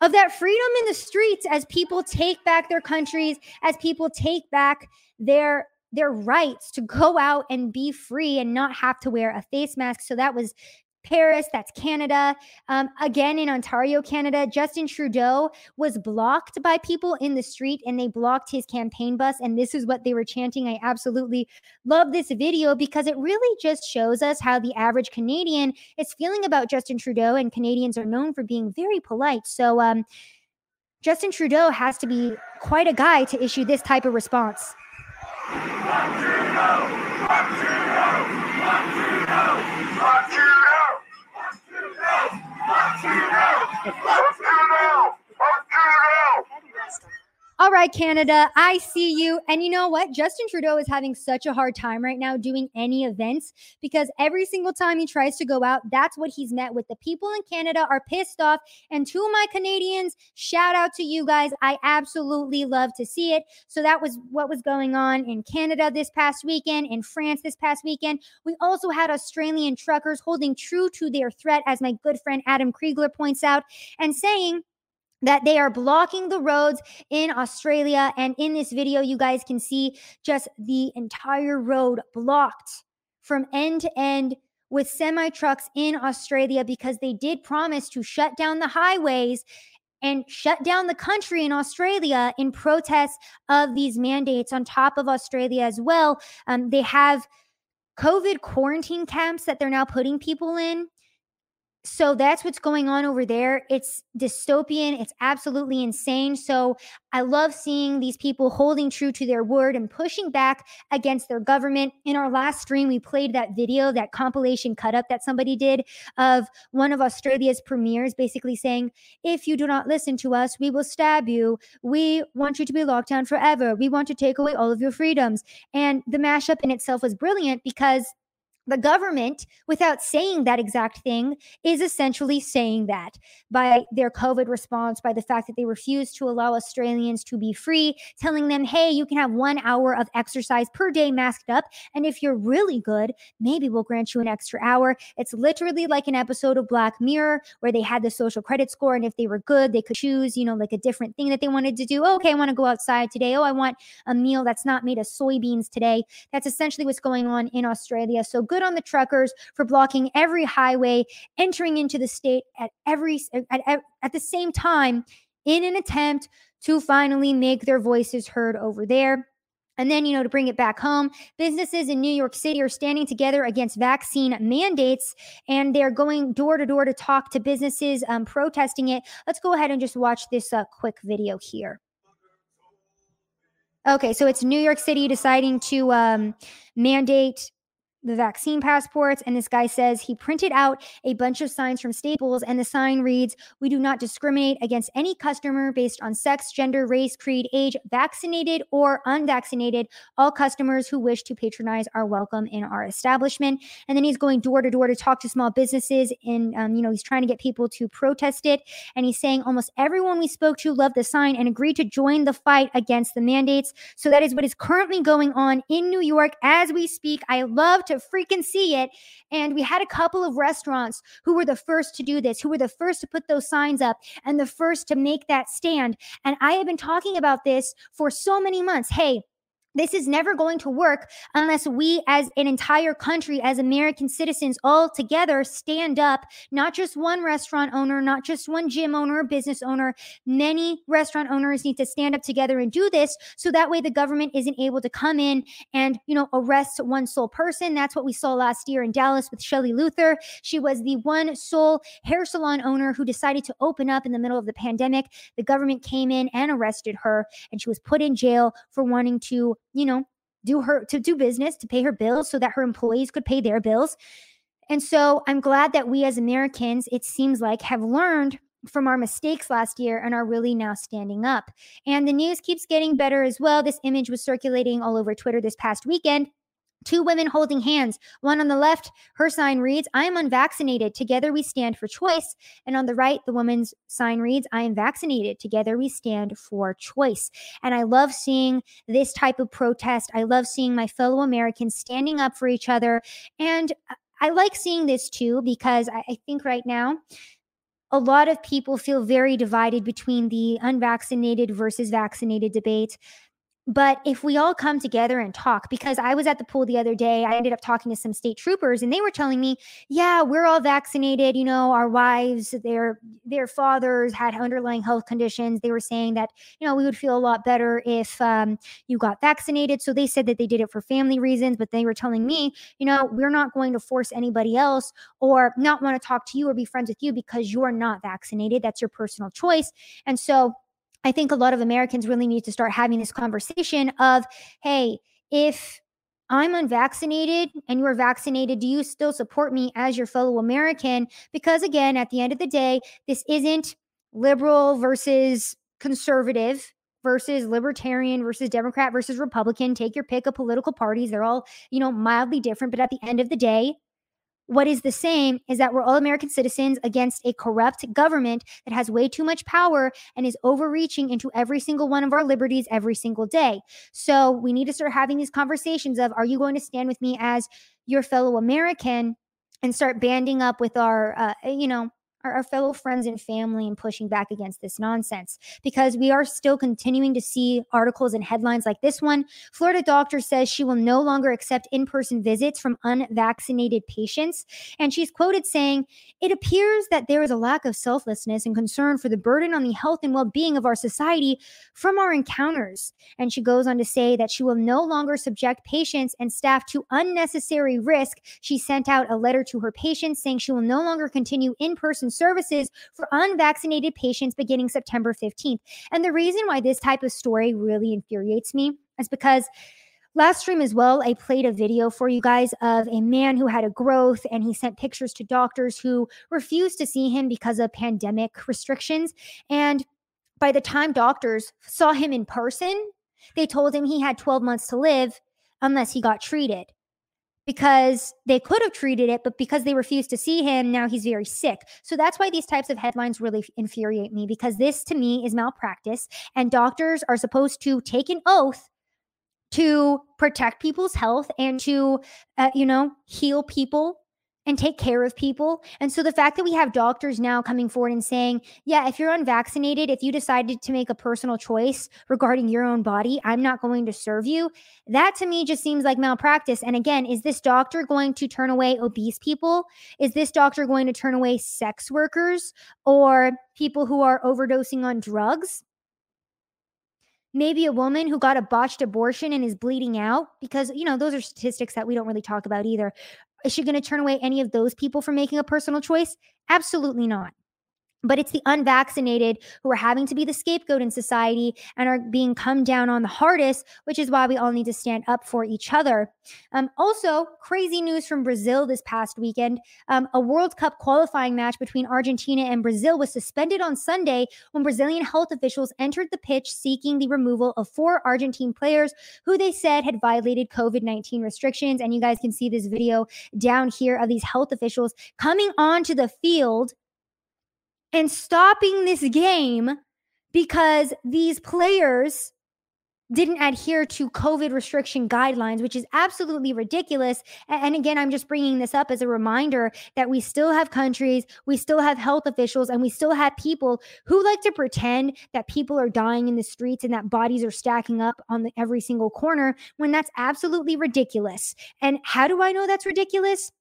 of that freedom in the streets as people take back their countries, as people take back their their rights to go out and be free and not have to wear a face mask. So that was Paris, that's Canada. Um, again, in Ontario, Canada, Justin Trudeau was blocked by people in the street and they blocked his campaign bus. And this is what they were chanting. I absolutely love this video because it really just shows us how the average Canadian is feeling about Justin Trudeau. And Canadians are known for being very polite. So, um, Justin Trudeau has to be quite a guy to issue this type of response. Let's go now! Let's now! Let's now! All right, Canada. I see you. And you know what? Justin Trudeau is having such a hard time right now doing any events because every single time he tries to go out, that's what he's met with. The people in Canada are pissed off. And to my Canadians, shout out to you guys. I absolutely love to see it. So that was what was going on in Canada this past weekend, in France this past weekend. We also had Australian truckers holding true to their threat, as my good friend Adam Kriegler points out, and saying, that they are blocking the roads in Australia. And in this video, you guys can see just the entire road blocked from end to end with semi trucks in Australia because they did promise to shut down the highways and shut down the country in Australia in protest of these mandates. On top of Australia as well, um, they have COVID quarantine camps that they're now putting people in so that's what's going on over there. It's dystopian. It's absolutely insane. So I love seeing these people holding true to their word and pushing back against their government. In our last stream, we played that video, that compilation cut up that somebody did of one of Australia's premiers basically saying, If you do not listen to us, we will stab you. We want you to be locked down forever. We want to take away all of your freedoms. And the mashup in itself was brilliant because the government, without saying that exact thing, is essentially saying that by their COVID response, by the fact that they refuse to allow Australians to be free, telling them, hey, you can have one hour of exercise per day masked up. And if you're really good, maybe we'll grant you an extra hour. It's literally like an episode of Black Mirror where they had the social credit score. And if they were good, they could choose, you know, like a different thing that they wanted to do. Oh, okay, I want to go outside today. Oh, I want a meal that's not made of soybeans today. That's essentially what's going on in Australia. So good good on the truckers for blocking every highway entering into the state at every at, at, at the same time in an attempt to finally make their voices heard over there. And then, you know, to bring it back home, businesses in New York City are standing together against vaccine mandates and they're going door to door to talk to businesses um, protesting it. Let's go ahead and just watch this uh, quick video here. Okay, so it's New York City deciding to um, mandate the vaccine passports. And this guy says he printed out a bunch of signs from Staples, and the sign reads, We do not discriminate against any customer based on sex, gender, race, creed, age, vaccinated or unvaccinated. All customers who wish to patronize are welcome in our establishment. And then he's going door to door to talk to small businesses. And, um, you know, he's trying to get people to protest it. And he's saying almost everyone we spoke to loved the sign and agreed to join the fight against the mandates. So that is what is currently going on in New York as we speak. I love to freaking see it. And we had a couple of restaurants who were the first to do this, who were the first to put those signs up and the first to make that stand. And I have been talking about this for so many months. Hey, this is never going to work unless we, as an entire country, as American citizens, all together stand up, not just one restaurant owner, not just one gym owner business owner. Many restaurant owners need to stand up together and do this so that way the government isn't able to come in and, you know, arrest one sole person. That's what we saw last year in Dallas with Shelley Luther. She was the one sole hair salon owner who decided to open up in the middle of the pandemic. The government came in and arrested her, and she was put in jail for wanting to you know, do her to do business, to pay her bills so that her employees could pay their bills. And so I'm glad that we as Americans, it seems like, have learned from our mistakes last year and are really now standing up. And the news keeps getting better as well. This image was circulating all over Twitter this past weekend Two women holding hands. One on the left, her sign reads, I am unvaccinated. Together we stand for choice. And on the right, the woman's sign reads, I am vaccinated. Together we stand for choice. And I love seeing this type of protest. I love seeing my fellow Americans standing up for each other. And I like seeing this too, because I, think right now, a lot of people feel very divided between the unvaccinated versus vaccinated debate. But if we all come together and talk, because I was at the pool the other day, I ended up talking to some state troopers and they were telling me, yeah, we're all vaccinated. You know, our wives, their their fathers had underlying health conditions. They were saying that, you know, we would feel a lot better if um, you got vaccinated. So they said that they did it for family reasons, but they were telling me, you know, we're not going to force anybody else or not want to talk to you or be friends with you because you're not vaccinated. That's your personal choice. And so I think a lot of Americans really need to start having this conversation of, hey, if I'm unvaccinated and you're vaccinated, do you still support me as your fellow American? Because again, at the end of the day, this isn't liberal versus conservative versus libertarian versus Democrat versus Republican. Take your pick of political parties. They're all, you know, mildly different. But at the end of the day, what is the same is that we're all American citizens against a corrupt government that has way too much power and is overreaching into every single one of our liberties every single day. So we need to start having these conversations of are you going to stand with me as your fellow American and start banding up with our, uh, you know, our, fellow friends and family and pushing back against this nonsense because we are still continuing to see articles and headlines like this one. Florida doctor says she will no longer accept in person visits from unvaccinated patients. And she's quoted saying, It appears that there is a lack of selflessness and concern for the burden on the health and well being of our society from our encounters. And she goes on to say that she will no longer subject patients and staff to unnecessary risk. She sent out a letter to her patients saying she will no longer continue in person services for unvaccinated patients beginning September 15th. And the reason why this type of story really infuriates me is because last stream as well i played a video for you guys of a man who had a growth and he sent pictures to doctors who refused to see him because of pandemic restrictions and by the time doctors saw him in person they told him he had 12 months to live unless he got treated because they could have treated it, but because they refused to see him, now he's very sick. So that's why these types of headlines really infuriate me because this to me is malpractice. And doctors are supposed to take an oath to protect people's health and to, uh, you know, heal people and take care of people. And so the fact that we have doctors now coming forward and saying, yeah, if you're unvaccinated, if you decided to make a personal choice regarding your own body, I'm not going to serve you. That to me just seems like malpractice. And again, is this doctor going to turn away obese people? Is this doctor going to turn away sex workers or people who are overdosing on drugs? maybe a woman who got a botched abortion and is bleeding out because you know those are statistics that we don't really talk about either is she going to turn away any of those people from making a personal choice? Absolutely not but it's the unvaccinated who are having to be the scapegoat in society and are being come down on the hardest, which is why we all need to stand up for each other. Um, also, crazy news from Brazil this past weekend. Um, a World Cup qualifying match between Argentina and Brazil was suspended on Sunday when Brazilian health officials entered the pitch seeking the removal of four Argentine players who they said had violated COVID 19 restrictions. And you guys can see this video down here of these health officials coming onto the field and stopping this game because these players didn't adhere to COVID restriction guidelines, which is absolutely ridiculous. And again, I'm just bringing this up as a reminder that we still have countries, we still have health officials, and we still have people who like to pretend that people are dying in the streets and that bodies are stacking up on the, every single corner when that's absolutely ridiculous. And how do I know that's ridiculous?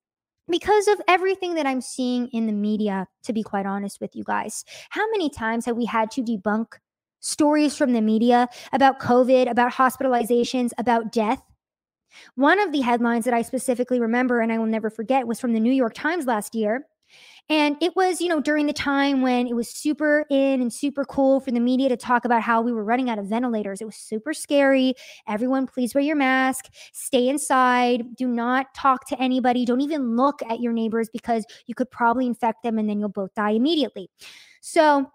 Because of everything that I'm seeing in the media, to be quite honest with you guys. How many times have we had to debunk stories from the media about COVID, about hospitalizations, about death? One of the headlines that I specifically remember and I will never forget was from the New York Times last year. And it was, you know, during the time when it was super in and super cool for the media to talk about how we were running out of ventilators. It was super scary. Everyone, please wear your mask, stay inside, do not talk to anybody, don't even look at your neighbors because you could probably infect them and then you'll both die immediately. So,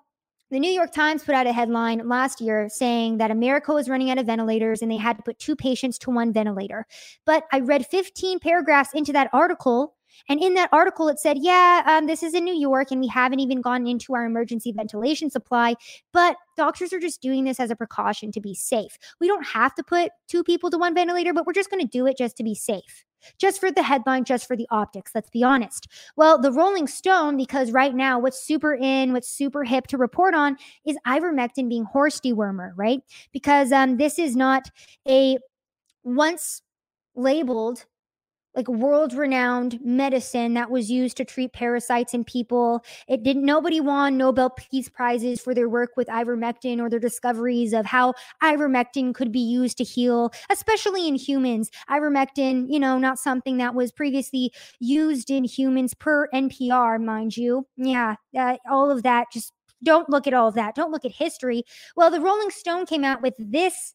the New York Times put out a headline last year saying that America was running out of ventilators and they had to put two patients to one ventilator. But I read 15 paragraphs into that article and in that article, it said, yeah, um, this is in New York and we haven't even gone into our emergency ventilation supply, but doctors are just doing this as a precaution to be safe. We don't have to put two people to one ventilator, but we're just going to do it just to be safe. Just for the headline, just for the optics, let's be honest. Well, the Rolling Stone, because right now what's super in, what's super hip to report on is ivermectin being horse dewormer, right? Because um, this is not a once labeled like world renowned medicine that was used to treat parasites in people. It didn't nobody won Nobel Peace Prizes for their work with ivermectin or their discoveries of how ivermectin could be used to heal, especially in humans. Ivermectin, you know, not something that was previously used in humans per NPR, mind you. Yeah, all of that just don't look at all of that. Don't look at history. Well, the Rolling Stone came out with this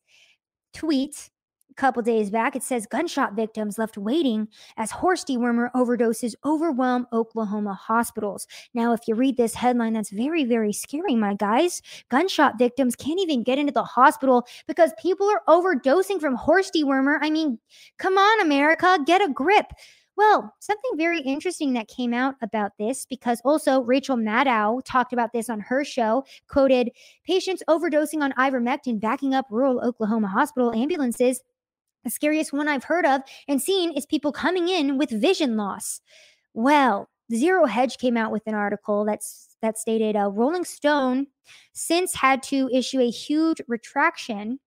tweet couple days back, it says gunshot victims left waiting as horse dewormer overdoses overwhelm Oklahoma hospitals. Now, if you read this headline, that's very, very scary, my guys. Gunshot victims can't even get into the hospital because people are overdosing from horse dewormer. I mean, come on, America, get a grip. Well, something very interesting that came out about this because also Rachel Maddow talked about this on her show, quoted patients overdosing on ivermectin backing up rural Oklahoma hospital ambulances the scariest one I've heard of and seen is people coming in with vision loss. Well, Zero Hedge came out with an article that's that stated uh, Rolling Stone since had to issue a huge retraction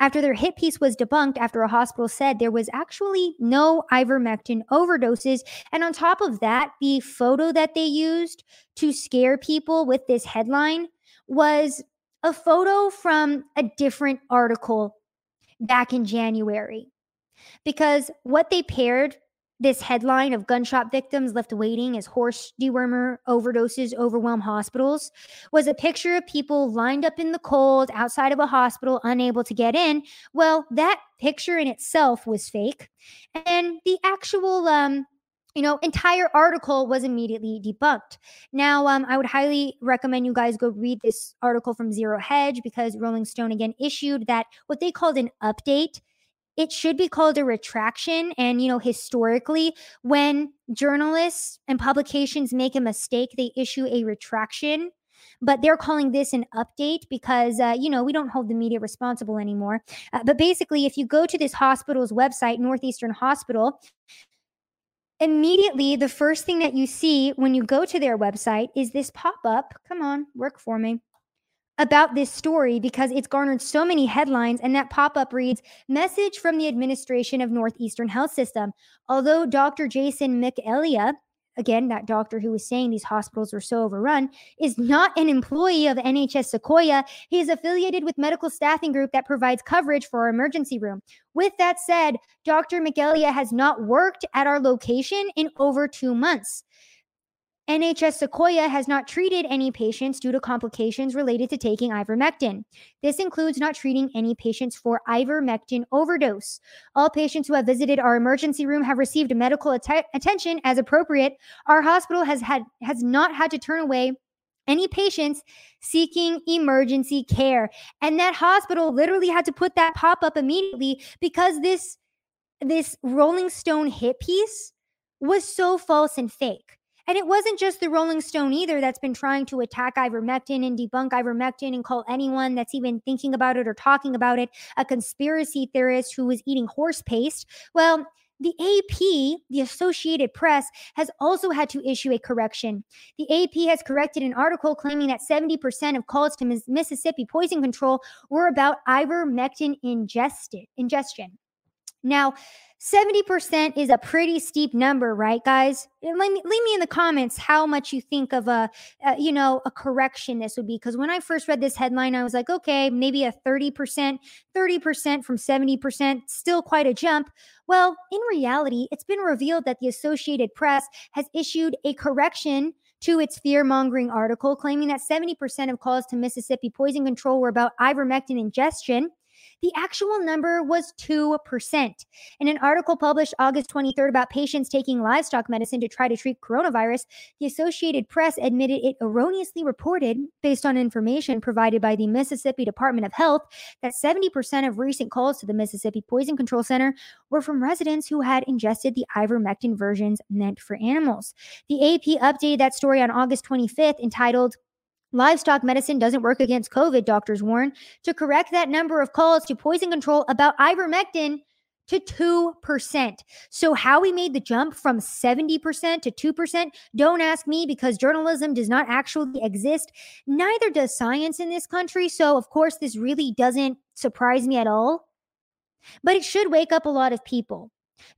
after their hit piece was debunked after a hospital said there was actually no ivermectin overdoses. And on top of that, the photo that they used to scare people with this headline was a photo from a different article back in January. Because what they paired this headline of gunshot victims left waiting as horse dewormer overdoses overwhelm hospitals was a picture of people lined up in the cold outside of a hospital unable to get in well that picture in itself was fake and the actual um you know, entire article was immediately debunked. Now, um, I would highly recommend you guys go read this article from Zero Hedge because Rolling Stone again issued that what they called an update. It should be called a retraction. And, you know, historically, when journalists and publications make a mistake, they issue a retraction but they're calling this an update because uh, you know we don't hold the media responsible anymore uh, but basically if you go to this hospital's website northeastern hospital immediately the first thing that you see when you go to their website is this pop up. Come on, work for me. About this story because it's garnered so many headlines, and that pop up reads Message from the administration of Northeastern Health System. Although Dr. Jason McElyea again, that doctor who was saying these hospitals were so overrun, is not an employee of NHS Sequoyah. He is affiliated with medical staffing group that provides coverage for our emergency room. With that said, Dr. McElyea has not worked at our location in over two months. NHS Sequoyah has not treated any patients due to complications related to taking ivermectin. This includes not treating any patients for ivermectin overdose. All patients who have visited our emergency room have received medical att- attention as appropriate. Our hospital has had has not had to turn away any patients seeking emergency care. And that hospital literally had to put that pop up immediately because this this Rolling Stone hit piece was so false and fake. And it wasn't just the Rolling Stone either that's been trying to attack ivermectin and debunk ivermectin and call anyone that's even thinking about it or talking about it a conspiracy theorist who was eating horse paste. Well, the AP, the Associated Press, has also had to issue a correction. The AP has corrected an article claiming that 70% of calls to Mississippi poison control were about ivermectin ingested, ingestion. Now, 70% is a pretty steep number, right, guys? Let me, leave me in the comments how much you think of a, a you know, a correction this would be. Because when I first read this headline, I was like, okay, maybe a 30%, 30% from 70%, still quite a jump. Well, in reality, it's been revealed that the Associated Press has issued a correction to its fear mongering article, claiming that 70% of calls to Mississippi poison control were about ivermectin ingestion. The actual number was 2%. In an article published August 23rd about patients taking livestock medicine to try to treat coronavirus, the Associated Press admitted it erroneously reported, based on information provided by the Mississippi Department of Health, that 70% of recent calls to the Mississippi Poison Control Center were from residents who had ingested the ivermectin versions meant for animals. The AP updated that story on August 25th entitled Livestock medicine doesn't work against COVID, doctors warn. To correct that number of calls to poison control about ivermectin to 2%. So, how we made the jump from 70% to 2%, don't ask me because journalism does not actually exist. Neither does science in this country. So, of course, this really doesn't surprise me at all. But it should wake up a lot of people.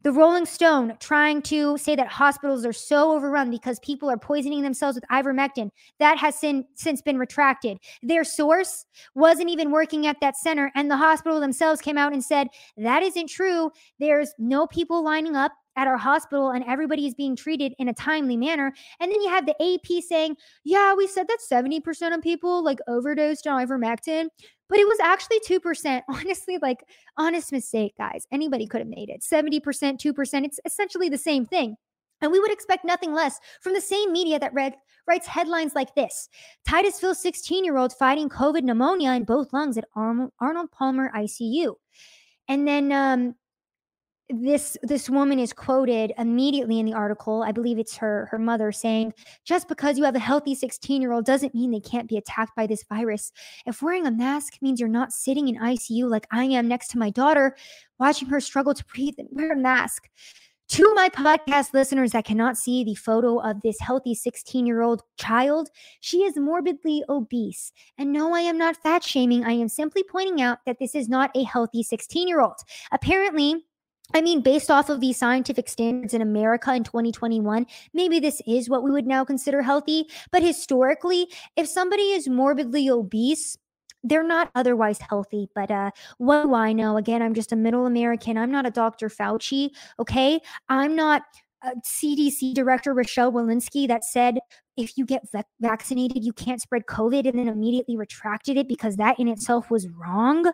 The Rolling Stone trying to say that hospitals are so overrun because people are poisoning themselves with ivermectin. That has sin, since been retracted. Their source wasn't even working at that center, and the hospital themselves came out and said that isn't true. There's no people lining up at our hospital and everybody is being treated in a timely manner. And then you have the AP saying, yeah, we said that 70% of people like overdosed on ivermectin. But it was actually 2%. Honestly, like honest mistake, guys. Anybody could have made it. 70%, 2%. It's essentially the same thing. And we would expect nothing less from the same media that read, writes headlines like this Titusville 16 year old fighting COVID pneumonia in both lungs at Arnold Palmer ICU. And then um, this this woman is quoted immediately in the article i believe it's her her mother saying just because you have a healthy 16 year old doesn't mean they can't be attacked by this virus if wearing a mask means you're not sitting in icu like i am next to my daughter watching her struggle to breathe and wear a mask to my podcast listeners that cannot see the photo of this healthy 16 year old child, she is morbidly obese. And no, I am not fat shaming. I am simply pointing out that this is not a healthy 16 year old. Apparently, I mean, based off of these scientific standards in America in 2021, maybe this is what we would now consider healthy. But historically, if somebody is morbidly obese, they're not otherwise healthy. But uh, what do I know? Again, I'm just a middle American. I'm not a Dr. Fauci. Okay. I'm not a CDC Director Rochelle Walensky that said if you get vaccinated, you can't spread COVID and then immediately retracted it because that in itself was wrong.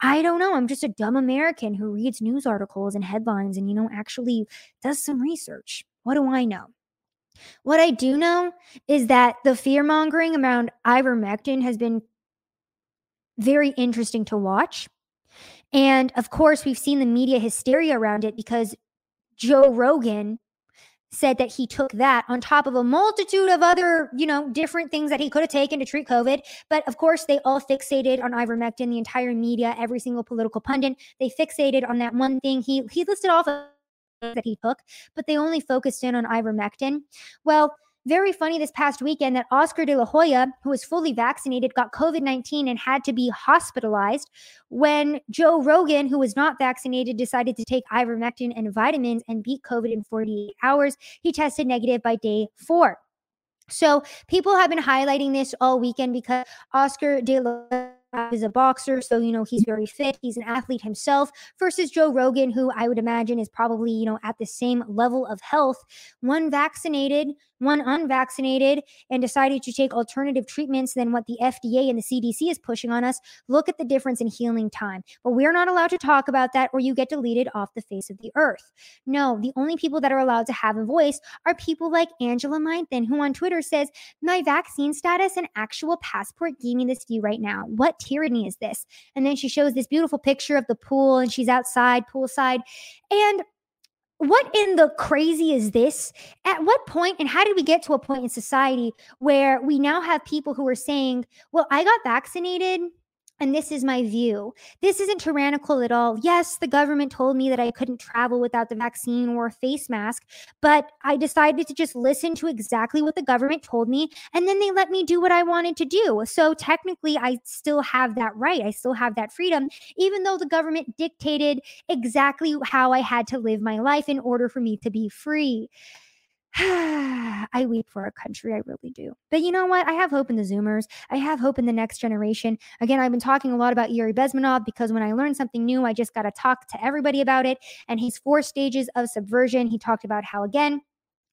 I don't know. I'm just a dumb American who reads news articles and headlines and, you know, actually does some research. What do I know? What I do know is that the fear mongering around ivermectin has been very interesting to watch. And of course, we've seen the media hysteria around it because Joe Rogan said that he took that on top of a multitude of other, you know, different things that he could have taken to treat COVID. But of course, they all fixated on ivermectin, the entire media, every single political pundit. They fixated on that one thing. He he listed off that he took, but they only focused in on ivermectin. Well, very funny this past weekend that Oscar de la Hoya, who was fully vaccinated, got COVID 19 and had to be hospitalized when Joe Rogan, who was not vaccinated, decided to take ivermectin and vitamins and beat COVID in 48 hours. He tested negative by day four. So people have been highlighting this all weekend because Oscar de la is a boxer, so you know he's very fit. He's an athlete himself. Versus Joe Rogan, who I would imagine is probably you know at the same level of health. One vaccinated, one unvaccinated, and decided to take alternative treatments than what the FDA and the CDC is pushing on us. Look at the difference in healing time. But we're not allowed to talk about that, or you get deleted off the face of the earth. No, the only people that are allowed to have a voice are people like Angela Mythen, who on Twitter says, "My vaccine status and actual passport gave me this view right now. What tyranny is this? And then she shows this beautiful picture of the pool and she's outside, poolside. And what in the crazy is this? At what point and how did we get to a point in society where we now have people who are saying, well, I got vaccinated and this is my view. This isn't tyrannical at all. Yes, the government told me that I couldn't travel without the vaccine or a face mask, but I decided to just listen to exactly what the government told me. And then they let me do what I wanted to do. So technically, I still have that right. I still have that freedom, even though the government dictated exactly how I had to live my life in order for me to be free. I weep for our country. I really do. But you know what? I have hope in the Zoomers. I have hope in the next generation. Again, I've been talking a lot about Yuri Bezmenov because when I learn something new, I just got to talk to everybody about it. And his four stages of subversion, he talked about how, again,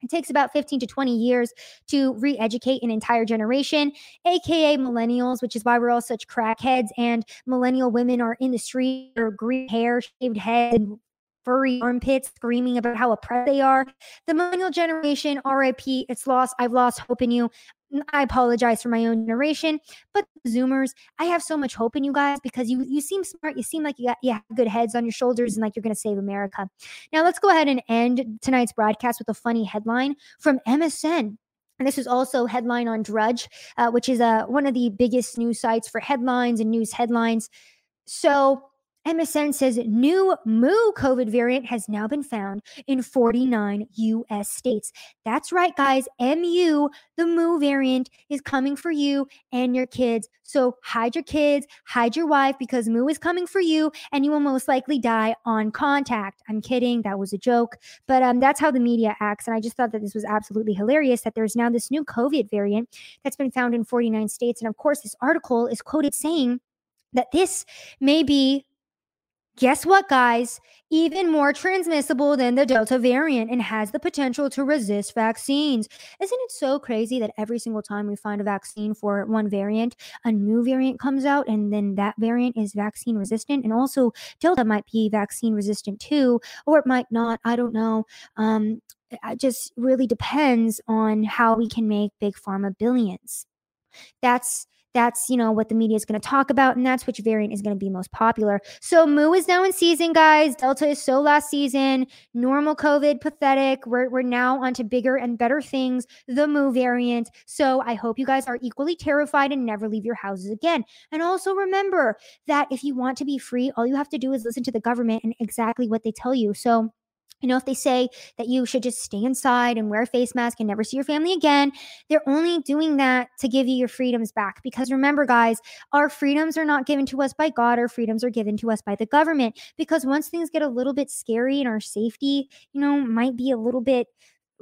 it takes about 15 to 20 years to re educate an entire generation, AKA millennials, which is why we're all such crackheads. And millennial women are in the street or green hair, shaved head, and furry armpits screaming about how oppressed they are. The millennial generation, RIP, it's lost. I've lost hope in you. I apologize for my own generation, but Zoomers, I have so much hope in you guys because you you seem smart. You seem like you got you have good heads on your shoulders and like you're going to save America. Now let's go ahead and end tonight's broadcast with a funny headline from MSN. And this is also headline on Drudge, uh, which is uh, one of the biggest news sites for headlines and news headlines. So MSN says new Mu COVID variant has now been found in 49 US states. That's right, guys. MU, the Mu variant, is coming for you and your kids. So hide your kids, hide your wife because Mu is coming for you and you will most likely die on contact. I'm kidding. That was a joke. But um, that's how the media acts. And I just thought that this was absolutely hilarious that there's now this new COVID variant that's been found in 49 states. And of course, this article is quoted saying that this may be guess what, guys? Even more transmissible than the Delta variant and has the potential to resist vaccines. Isn't it so crazy that every single time we find a vaccine for one variant, a new variant comes out and then that variant is vaccine resistant? And also, Delta might be vaccine resistant too, or it might not. I don't know. Um, it just really depends on how we can make big pharma billions. That's that's you know what the media is going to talk about and that's which variant is going to be most popular. So mu is now in season guys. Delta is so last season. Normal covid pathetic. We're, we're now onto bigger and better things the mu variant. So i hope you guys are equally terrified and never leave your houses again. And also remember that if you want to be free all you have to do is listen to the government and exactly what they tell you. So you know, if they say that you should just stay inside and wear a face mask and never see your family again, they're only doing that to give you your freedoms back. Because remember, guys, our freedoms are not given to us by God, our freedoms are given to us by the government. Because once things get a little bit scary and our safety, you know, might be a little bit.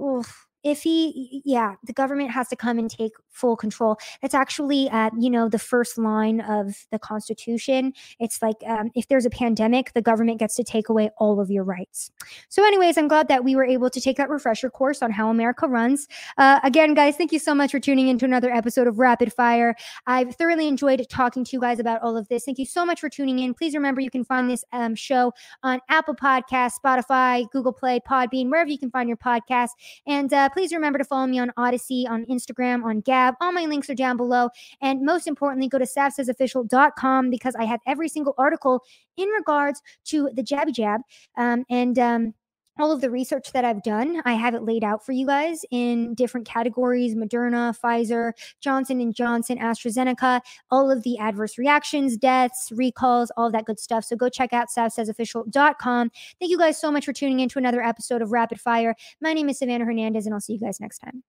Oof, if he yeah the government has to come and take full control. It's actually at you know the first line of the constitution. It's like um, if there's a pandemic the government gets to take away all of your rights. So anyways i'm glad that we were able to take that refresher course on how america runs. Uh, again guys thank you so much for tuning in to another episode of rapid fire. I've thoroughly enjoyed talking to you guys about all of this. Thank you so much for tuning in. Please remember you can find this um, show on apple podcast spotify google play podbean wherever you can find your podcast. And uh, please remember to follow me on Odysee, on Instagram, on Gab. All my links are down below. And most importantly, go to savsaysofficial.com because I have every single article in regards to the Jabby Jab. Um, and um, all of the research that I've done, I have it laid out for you guys in different categories: Moderna, Pfizer, Johnson and Johnson, AstraZeneca, all of the adverse reactions, deaths, recalls, all of that good stuff. So go check out savsaysofficial.com. Thank you guys so much for tuning in to another episode of Rapid Fire. My name is Savannah Hernandez, and I'll see you guys next time.